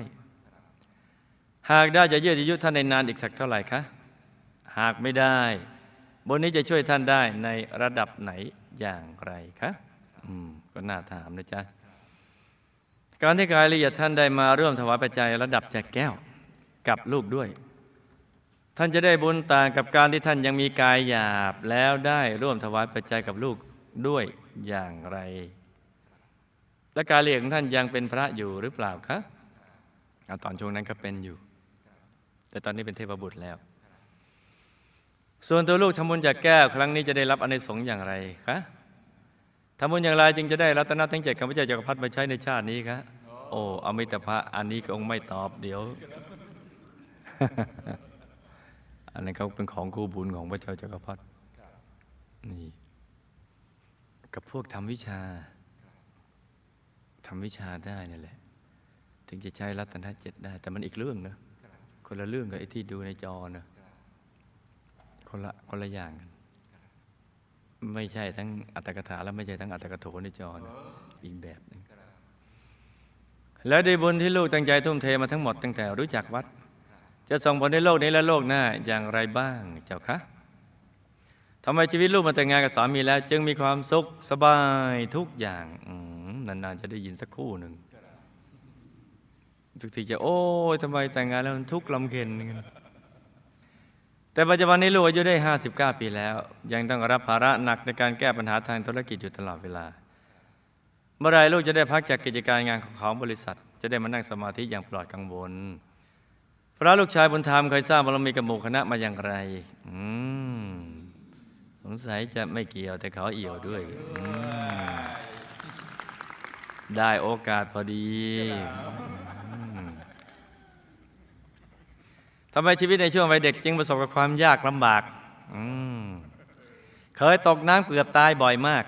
หากได้จะยืดอายุท่านในนานอีกสักเท่าไหร่คะ หากไม่ได้ บนนี้จะช่วยท่านได้ในระดับไหนอย่างไรคะอืมก็น่าถามนะจ๊ะการที่กายละเอียดท่านได้มาร่วมถวายปัจจัยระดับแจกแก้วกับลูกด้วย ท่านจะได้บุญต่างกับการที่ท่านยังมีกายหยาบแล้วได้ร่วมถวายปัจจัยกับลูกด้วยอย่างไร และการเรียกของท่านยังเป็นพระอยู่หรือเปล่าคะเอาตอนช่วงนั้นก็เป็นอยู่ แต่ตอนนี้เป็นเทพบุตรแล้ว ส่วนตัวลูกทำบุญจากแก้วครั้งนี้จะได้รับอนิสงส์อย่างไรคะทำบุญอย่างไรจึงจะได้รัตนทั้งเจ็ดข้าพเจ้าจักรพรรดิมาใช้ในชาตินี้คะโอ้อมิตรพระอันนี้ก็คงไม่ตอบเดี๋ยว อันนั้นเขาเป็นของคู่บุญของพระเจ้าจักรพรรดินี่กับพวกทำวิชาทำวิชาได้นี่แหละ ถึงจะใช้รัตนเจ็ดได้ แต่มันอีกเรื่องนะคนละเรื่องกับไอ้ที่ดูในจอนะ คนละคนละอย่างกันไม่ใช่ทั้งอัตถกถาและไม่ใช่ทั้งอัตถกโถในจอนะอีกแบบหนึงแล้วได้บุญที่ลูกตั้งใจทุ่มเทมาทั้งหมดตั้งแต่รู้จักวัด จะส่งผลในโลกนี้และโลกหน้าอย่างไรบ้างเจ้าคะทำไมชีวิตลูกมาแต่งงานกับสามีแล้ว จึงมีความสุขสบายทุกอย่างอืมนานๆจะได้ยินสักคู่หนึ่งทุกทีจะโอ้ยทำไมแต่งงานแล้วมันทุกข์ลำเค็ญอย่างนั้น แต่ปัจจุบันนี้ลูกอายุได้ 59 ปีแล้ว ยังต้องรับภาระหนักในการแก้ปัญหาทางธุรกิจอยู่ตลอดเวลา เมื่อไรลูกจะได้พักจากกิจการงานของบริษัท จะได้มานั่งสมาธิอย่างปลอดกังวล พระลูกชายบุญธรรมเคยสร้างบารมีกับหมู่คณะมาอย่างไร อืมสงสัยจะไม่เกี่ยวแต่เขาเอี่ยวด้วย ได้โอกาสพอดีอืม ทำไมชีวิตในช่วงวัยเด็กจึงประสบกับความยากลำบากอืมเคยตกน้ำเกือบตายบ่อยมาก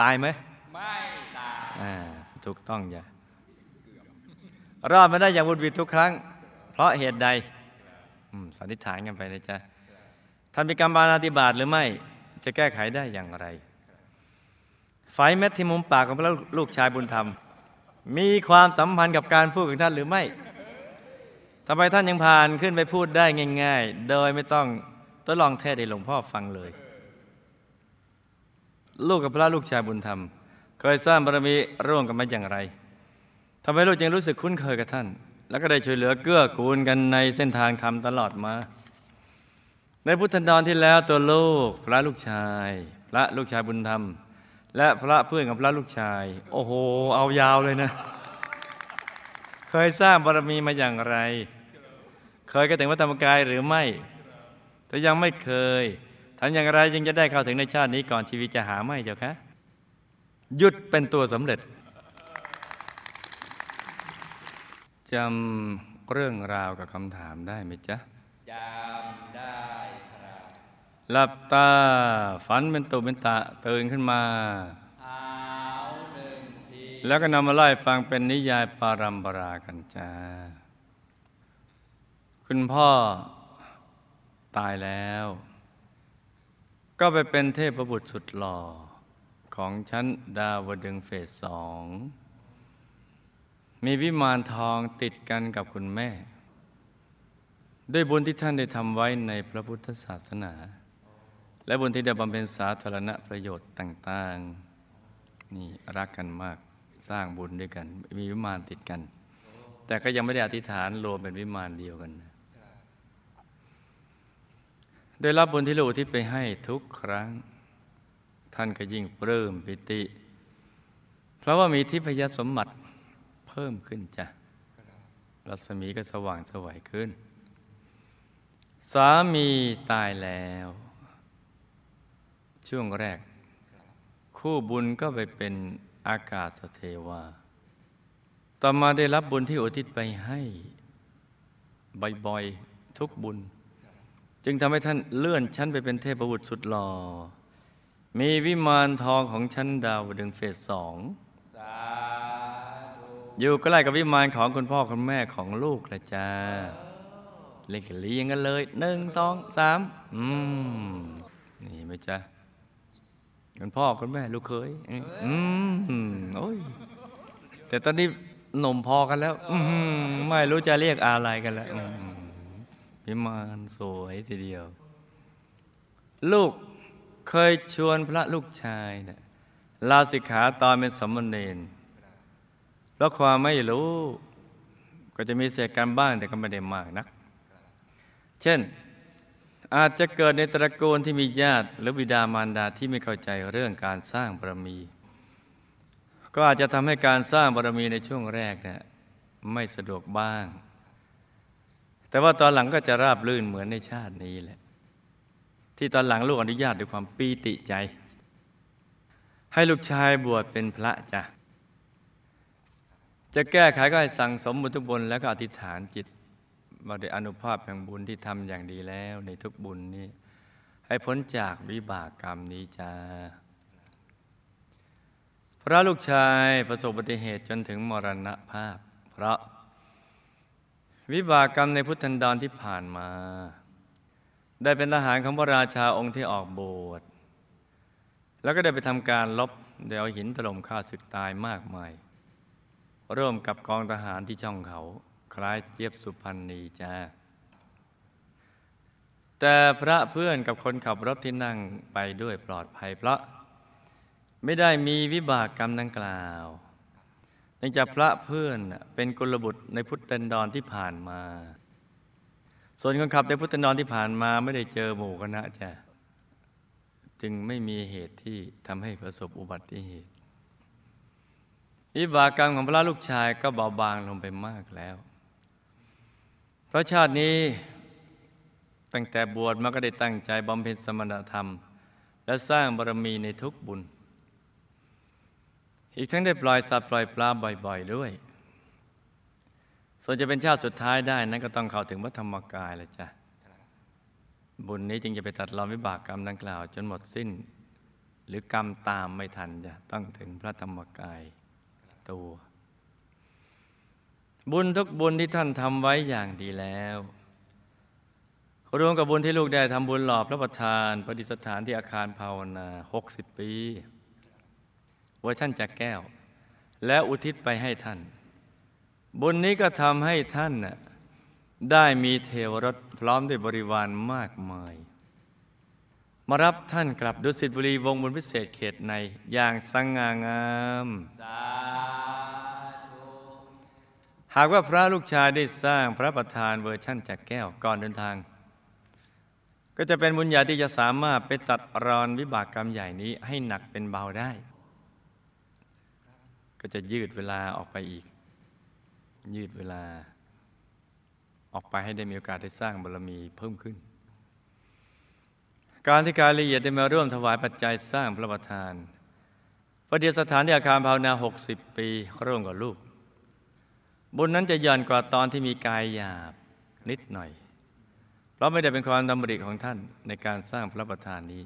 ตายไหมไม่ตายอ่าถูกต้องอย่ารอดมาได้อย่างวุดวิดทุกครั้ง เพราะเหตุใดอืมสันนิษฐานกันไปนะจ๊ะท่านมีกรรมบานาธิบาตหรือไม่ จะแก้ไขได้อย่างไร ไฟเม็ดที่มุมปากของพระลูกชายบุญธรรม มีความสัมพันธ์กับการพูดของท่านหรือไม่ ทำไมท่านยังผ่านขึ้นไปพูดได้ง่าย ๆ โดยไม่ต้องทดลองเทศให้หลวงพ่อฟังเลย ลูกกับพระลูกชายบุญธรรม เคยสร้างบารมีร่วมกันมาอย่างไรทำไมลูกจึงรู้สึกคุ้นเคยกับท่าน แล้วก็ได้ช่วยเหลือเกื้อกูลกันในเส้นทางธรรมตลอดมา ในพุทธันดรที่แล้วตัวลูกพระลูกชาย พระลูกชายบุญธรรม และพระเพื่อนกับพระลูกชาย โอ้โห เอายาวเลยนะ เคยสร้างบารมีมาอย่างไร ยกระถึงวัฏธรรมกายหรือไม่ ถ้ายังไม่เคยทำอย่างไรจึงจะได้เข้าถึงในชาตินี้ก่อนชีวิตจะหาไม่เจ้าคะหยุดเป็นตัวสำเร็จจำเรื่องราวกับคำถามได้ไหมจ๊ะจำได้ครับหลับตาฝันเป็นตุเป็นตะตื่นขึ้นมาเอาหนึ่งทีแล้วก็นำมาไล่ฟังเป็นนิยายปารัมปรากันจ้า คุณพ่อตายแล้ว ก็ไปเป็นเทพบุตรสุดหล่อ ของชั้นดาวดึงเฟสสอง มีวิมานทองติดกันกับคุณแม่ ด้วยบุญที่ท่านได้ทำไว้ในพระพุทธศาสนา และบุญที่ได้บำเพ็ญสาธารณประโยชน์ต่าง ๆ นี่รักกันมากสร้างบุญด้วยกัน มีวิมานติดกัน แต่ก็ยังไม่ได้อธิษฐานรวมเป็นวิมานเดียวกันนะ ได้รับบุญที่ลูกที่ไปให้ทุกครั้ง ท่านก็ยิ่งปลื้มปิติ เพราะว่ามีทิพยสมบัติเพิ่มขึ้นจ้ะรัศมีก็สว่างสวัยขึ้น สามีตายแล้ว ช่วงแรก คู่บุญก็ไปเป็นอากาศเทวา ต่อมาได้รับบุญที่อุทิศไปให้บ่อยๆทุกบุญ จึงทำให้ท่านเลื่อนชั้นไปเป็นเทพบุตรสุดหล่อ มีวิมานทองของชั้นดาวดึงส์เฟสสองสาธุอยู่ใกล้กับวิมานของคุณพ่อคุณแม่ของลูกละจ้าเล่นกันเลี้ยงกันเลยหนึ่งสองสามอืมนี่ไหมจ๊ะคุณพ่อคุณแม่ลูกเคยอืมโอ้ยแต่ตอนนี้หนุ่มพอกันแล้ว อืมไม่รู้จะเรียกอะไรกันแล้ว อืมวิมานสวยทีเดียว ลูกเคยชวนพระลูกชายเนี่ยลาสิกขาตอนเป็นสมณเณรเพราะความไม่รู้ ก็จะมีเศษการบ้างแต่ก็ไม่ได้มากนัก เช่นอาจจะเกิดในตระกูลที่มีญาติ หรือบิดามารดาที่ไม่เข้าใจเรื่องการสร้างบารมี ก็อาจจะทำให้การสร้างบารมีในช่วงแรกเนี่ยไม่สะดวกบ้าง แต่ว่าตอนหลังก็จะราบรื่นเหมือนในชาตินี้แหละ ที่ตอนหลังลูกอนุญาตด้วยความปีติใจ ให้ลูกชายบวชเป็นพระจ้ะจะแก้ไขก็ให้สั่งสมบุญทุกบุญแล้วก็อธิษฐานจิต มาด้วยอนุภาพแห่งบุญที่ทำอย่างดีแล้ว ในทุกบุญนี้ ให้พ้นจากวิบากกรรมนี้จ้าพระลูกชายประสบอุบัติเหตุจนถึงมรณภาพ เพราะ วิบากกรรมในพุทธันดรที่ผ่านมา ได้เป็นทหารของพระราชาองค์ที่ออกบวชแล้วก็ได้ไปทำการลบเดี๋ยวหินถล่มฆ่าศึกตายมากมายร่วมกับกองทหารที่ช่องเขา คล้ายเจี๊ยบสุพรรณีจ้าแต่พระเพื่อนกับคนขับรถที่นั่งไปด้วยปลอดภัยเพราะ ไม่ได้มีวิบากกรรมดังกล่าว เนื่องจากพระเพื่อนเป็นกุลบุตรในพุทธันดรที่ผ่านมา ส่วนคนขับในพุทธันดรที่ผ่านมาไม่ได้เจอหมู่คณะจ้ะจึงไม่มีเหตุที่ทำให้ประสบอุบัติเหตุวิบากกรรมของพระลูกชายก็เบาบางลงไปมากแล้ว เพราะชาตินี้ตั้งแต่บวชมาก็ได้ตั้งใจบำเพ็ญสมณธรรม และสร้างบารมีในทุกบุญ อีกทั้งได้ปล่อยสัตว์ปล่อยปลาบ่อย ๆ ด้วย ส่วนจะเป็นชาติสุดท้ายได้นั้นก็ต้องเข้าถึงพระธรรมกายแล้วจ้ะ บุญนี้จึงจะไปตัดรอนวิบากกรรมดังกล่าว จนหมดสิ้น หรือกรรมตามไม่ทันจะต้องถึงพระธรรมกายตัว บุญทุกบุญที่ท่านทำไว้อย่างดีแล้วรวมกับบุญที่ลูกได้ทำบุญหล่อพระประธานประดิษฐานที่อาคารภาวนา 60 ปี วอร์ท่นจากแก้ว แล้วอุทิศไปให้ท่าน บุญนี้ก็ทำให้ท่านน่ะได้มีเทวรถพร้อมด้วยบริวารมากมาย มารับท่านกลับดุสิตบุรีวงบุญพิเศษเขตในอย่างสง่างามหากว่าพระลูกชายได้สร้างพระประธานเวอร์ชั่นจากแก้วก่อนเดินทาง ก็จะเป็นบุญญาที่จะสามารถไปตัดรอนวิบากกรรมใหญ่นี้ให้หนักเป็นเบาได้ ก็จะยืดเวลาออกไปอีก ยืดเวลา ออกไปให้ได้มีโอกาสได้สร้างบารมีเพิ่มขึ้น การที่การละเอียดได้มาร่วมถวายปัจจัยสร้างพระประธานประเดียวสถานที่อาคารภาวนา 60 ปีร่วมกับลูก บุญนั้นจะหย่อนกว่าตอนที่มีกายหยาบนิดหน่อย เพราะไม่ได้เป็นความดำริของท่านในการสร้างพระประธานนี้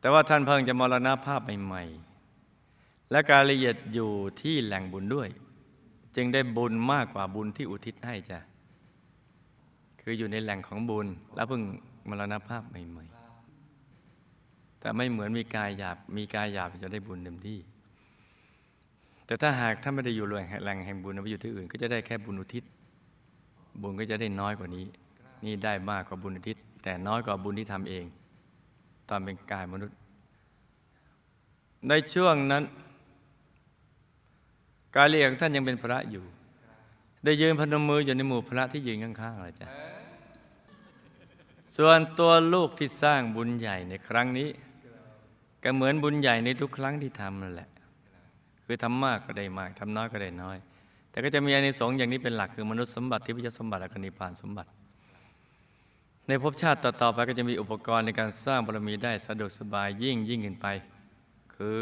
แต่ว่าท่านเพิ่งจะมรณภาพใหม่ๆ และการละเอียดอยู่ที่แหล่งบุญด้วย จึงได้บุญมากกว่าบุญที่อุทิศให้จ้ะคืออยู่ในแหล่งของบุญ แล้วเพิ่งมรณภาพใหม่ๆแต่ไม่เหมือนมีกายหยาบมีกายหยาบจะได้บุญเต็มที่ แต่ถ้าหากท่านไม่ได้อยู่แหล่งแหล่งแห่งบุญไปอยู่ที่อื่น ก็จะได้แค่บุญอุทิศ บุญก็จะได้น้อยกว่านี้ นี่ได้มากกว่าบุญอุทิศ แต่น้อยกว่าบุญที่ทำเอง ตอนเป็นกายมนุษย์ ในช่วงนั้น กาเรียกท่านยังเป็นพระอยู่ ได้ยืนพนมมืออยู่ในหมู่พระที่ยืนข้างๆเลยจ้ะส่วนตัวลูกที่สร้างบุญใหญ่ในครั้งนี้ ก็เหมือนบุญใหญ่ในทุกครั้งที่ทำนั่นแหละ คือทำมากก็ได้มากทำน้อยก็ได้น้อย แต่ก็จะมีอานิสงส์อย่างนี้เป็นหลักคือมนุษย์สมบัติที่พิจสมบัติและกนิพานสมบัติ ในภพชาติต่อๆไปก็จะมีอุปกรณ์ในการสร้างบารมีได้สะดวกสบายยิ่งยิ่งขึ้นไป คือ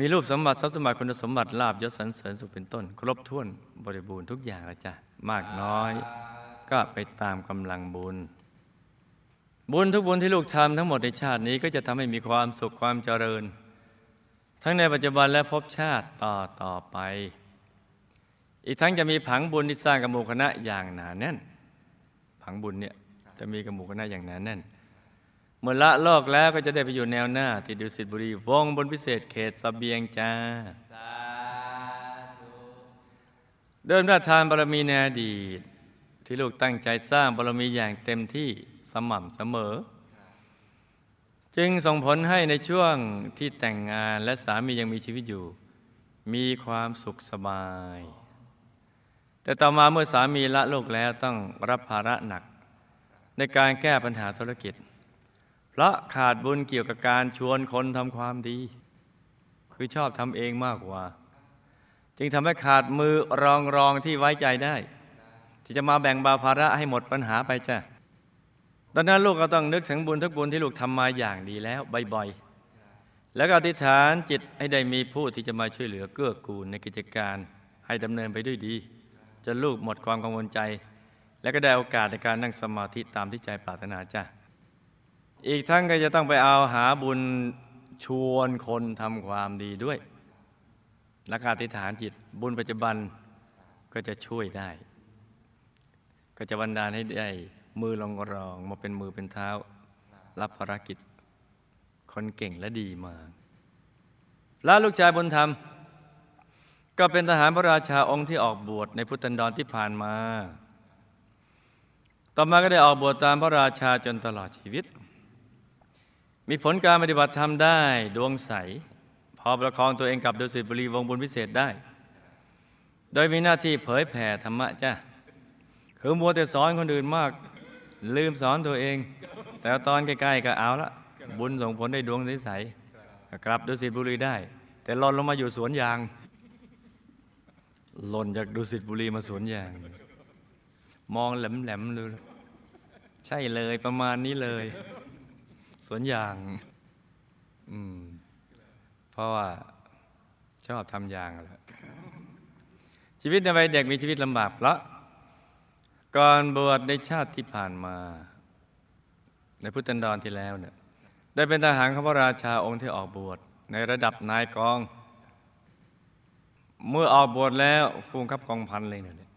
มีรูปสมบัติทรัพย์สมบัติคุณสมบัติลาบยศสรรเสริญสุขเป็นต้น ครบถ้วนบริบูรณ์ทุกอย่างล้วจ้ะมากน้อย ก็ไปตามกำลังบุญ บุญทุกบุญที่ลูกทำทั้งหมดในชาตินี้ก็จะทำให้มีความสุขความเจริญ ทั้งในปัจจุบันและภพชาติต่อต่อไป อีกทั้งจะมีผังบุญที่สร้างกับหมู่คณะอย่างหนาแน่น ผังบุญเนี่ยจะมีกับหมู่คณะอย่างหนาแน่น เมื่อละโลกแล้วก็จะได้ไปอยู่แนวหน้า ที่ดุสิตบุรีวงบนพิเศษเขตสเบียงจ้าเดินพระทานบารมีในอดีต ที่ลูกตั้งใจสร้างบารมีอย่างเต็มที่สม่ำเสมอ จึงส่งผลให้ในช่วงที่แต่งงานและสามียังมีชีวิตอยู่ มีความสุขสบาย แต่ต่อมาเมื่อสามีละโลกแล้วต้องรับภาระหนัก ในการแก้ปัญหาธุรกิจ ราะขาดบุญเกี่ยวกับการชวนคนทำความดี คือชอบทำเองมากกว่า จึงทำให้ขาดมือรองรองที่ไว้ใจได้ ที่จะมาแบ่งบาภาระให้หมดปัญหาไปจ้ะตอนนั้นลูกก็ต้องนึกถึงบุญทุกบุญที่ลูกทำมาอย่างดีแล้วบ่อยๆ แล้วก็อธิษฐานจิตให้ได้มีผู้ที่จะมาช่วยเหลือเกื้อกูลในกิจการให้ดำเนินไปด้วยดีจนลูกหมดความกังวลใจ และก็ได้โอกาสในการนั่งสมาธิตามที่ใจปรารถนาจ้ะ อีกทั้งก็จะต้องไปเอาหาบุญชวนคนทำความดีด้วยและการอธิษฐานจิตบุญปัจจุบันก็จะช่วยได้ ก็จะบันดาลให้ได้มือรองรองมาเป็นมือเป็นเท้า รับภารกิจ คนเก่งและดีมาและลูกชายบุญธรรม ก็เป็นทหารพระราชาองค์ที่ออกบวชในพุทธันดรที่ผ่านมา ต่อมาก็ได้ออกบวชตามพระราชาจนตลอดชีวิต มีผลการปฏิบัติธรรมได้ดวงใส พอประคองตัวเองกลับดุสิตบุรีวงบุญพิเศษได้ โดยมีหน้าที่เผยแผ่ธรรมะจ้ะคือมัวแต่สอนคนอื่นมาก ลืมสอนตัวเอง แต่ตอนใกล้ๆก็เอาละบุญส่งผลได้ดวงใสๆก็กลับดุสิตบุรีได้ แต่หล่นลงมาอยู่สวนยาง หล่นจากดุสิตบุรีมาสวนยาง มองแหลมๆเลยใช่เลยประมาณนี้เลย สวนยาง อืม เพราะว่าชอบทำยางแหละชีวิตในวัยเด็กมีชีวิตลำบากเพราะก่อนบวชในชาติที่ผ่านมา ในพุทธันดรที่แล้วเนี่ย ได้เป็นทหารของพระราชาองค์ที่ออกบวชในระดับนายกอง เมื่อออกบวชแล้วฟูงคับกองพันเลยเนี่ย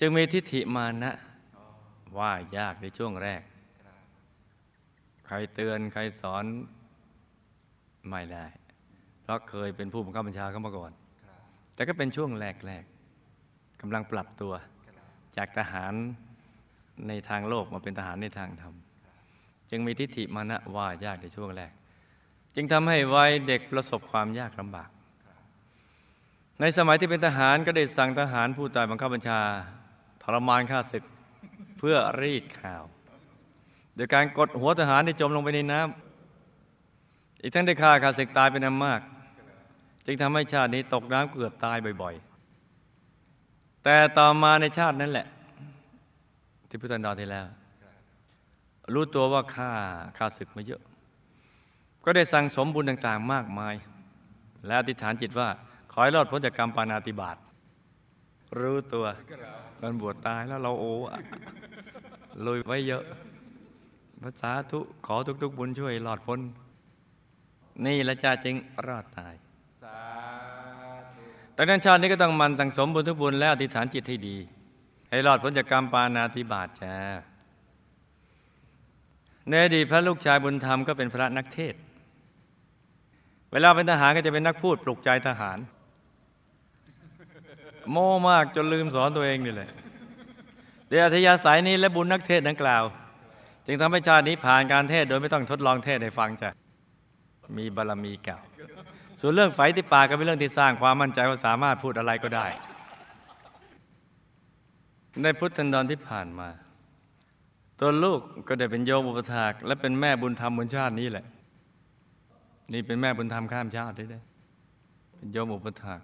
จึงมีทิฏฐิมานะ ว่ายากในช่วงแรก ใครเตือนใครสอนไม่ได้ เพราะเคยเป็นผู้บังคับบัญชาเขามาก่อน แต่ก็เป็นช่วงแรกๆกำลังปรับตัว จากทหารในทางโลกมาเป็นทหารในทางธรรม จึงมีทิฏฐิมานะว่ายากในช่วงแรก จึงทำให้วัยเด็กประสบความยากลำบาก ในสมัยที่เป็นทหารก็ได้สั่งทหารผู้ใต้บังคับบัญชาทรมานข้าศึกเพื่อรีดข่าว โดยการกดหัวทหารที่จมลงไปในน้ำอีกทั้งได้ฆ่าขาศึกตายเป็นอันมาก จึงทำให้ชาตินี้ตกน้ำเกือบตายบ่อยๆ แต่ต่อมาในชาตินั้นแหละ ที่พุทธันดรที่แล้ว รู้ตัวว่าข้าข้าศึกมาเยอะ ก็ได้สั่งสมบุญต่างๆ มากมาย และอธิษฐานจิตว่า ขอให้รอดพ้นจากกรรมปานาติบาตรู้ตัวตอนบวชตายแล้วเราโอ้ลุยไว้เยอะ พระสาธุขอทุก ๆ บุญช่วยรอดพ้น นี่ละจ้าจึงรอดตายสาธุดังนั้นชาตินี้ก็ต้องหมันสั่งสมบุญทุกบุญและอธิษฐานจิตให้ดี ให้รอดพ้นจากกรรมปานาธิบาตจ้าในอดีตพระลูกชายบุญธรรมก็เป็นพระนักเทศน์เวลาเป็นทหารก็จะเป็นนักพูดปลุกใจทหาร โม่มากจนลืมสอนตัวเองนี่แหละเดี๋ยวอัธยาศัยนี้และบุญนักเทศน์ดังกล่าว จึงทำให้ชาตินี้ผ่านการเทศโดยไม่ต้องทดลองเทศให้ฟังจ้ะมีบารมีเก่า ส่วนเรื่องไฟที่ปากก็เป็นเรื่องที่สร้างความมั่นใจว่าสามารถพูดอะไรก็ได้ ในพุทธันดรที่ผ่านมา ตัวลูกก็ได้เป็นโยมอุปถาก และเป็นแม่บุญธรรมบนชาตินี้แหละ นี่เป็นแม่บุญธรรมข้ามชาติได้เป็นโยมอุปถาก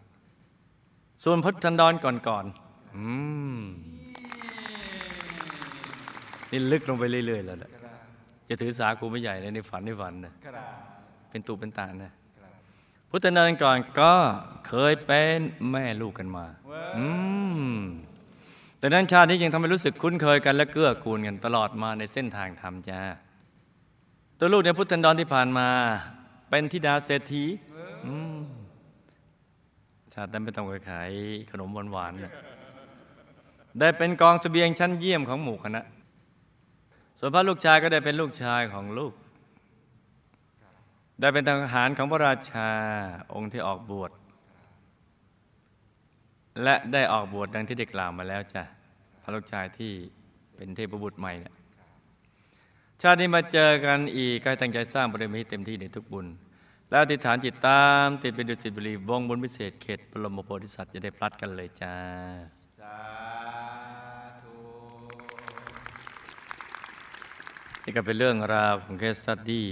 ส่วนพุทธันดรก่อนๆอืม นี่ลึกลงไปเรื่อย ๆ แล้วแหละจะถือสาครูไม่ใหญ่เลยในฝันในฝันนะครับเป็นตูเป็นตานะครับพุทธนันก่อนก็เคยเป็นแม่ลูกกันมาอืมแต่นั้นชาตินี้ยังทำให้รู้สึกคุ้นเคยกันและเกื้อกูลกันตลอดมาในเส้นทางธรรมจ้าตัวลูกในพุทธันดรที่ผ่านมา เป็นธิดาเศรษฐีอืมชาตินั้นไม่ต้องไปขายขนมหวานๆนะได้เป็นกองเสบียงชั้นเยี่ยมของหมู่คณะ ส่วนพระลูกชายก็ได้เป็นลูกชายของลูก ได้เป็นทหารของพระราชาองค์ที่ออกบวช และได้ออกบวชดังที่ได้กล่าวมาแล้วจ้ะพระลูกชายที่เป็นเทพบุตรใหม่เนี่ยชาตินี้มาเจอกันอีกก็ตั้งใจสร้างบารมีให้เต็มที่ในทุกบุญ แล้วอธิษฐานจิตตามติดเป็นดุสิตบุรีวงบุญพิเศษเขตปรมโพธิสัตว์จะได้พลัดกันเลยจ้า นี่ก็เป็นเรื่องราวของเคสสตดี้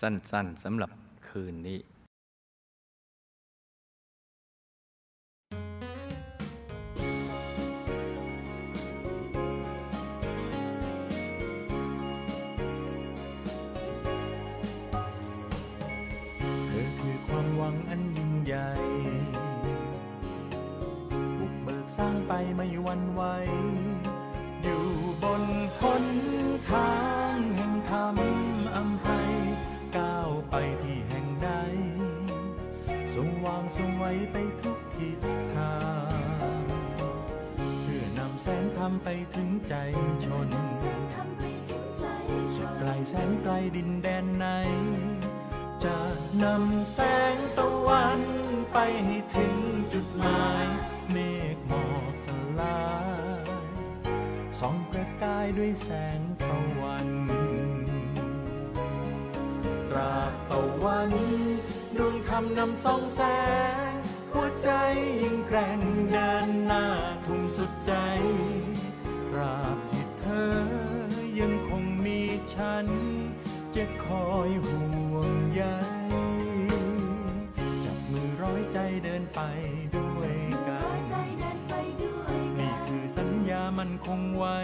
สั้นๆสำหรับคืนนี้ เธอคือความหวังอันยิ่งใหญ่ บุกเบิกสร้างไปไม่หวันไหวำไปถึงใจชนสุดไกลแสนไกลดินแดนไหน จะนำแสงตะวันไปให้ถึงจุดหมาย เมฆหมอกสลายส่องประกายด้วยแสงตะวันตราบตะวันดวงธรรมนำส่องแสง หัวใจยิ่งแกร่งเดินหน้าทุ่งสุดใจ ฉัน จะคอยห่วงใยจับมือร้อยใจเดินไปด้วยกันนี่คือสัญญามันคงไว้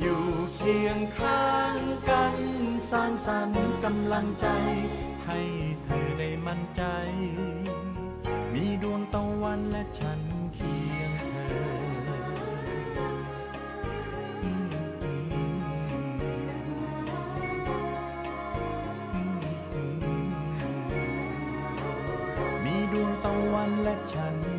อยู่เคียงข้างกันสร้างสรรค์กำลังใจ ให้เธอได้มั่นใจ มีดวงตะวันและฉัน ตะวันและฉัน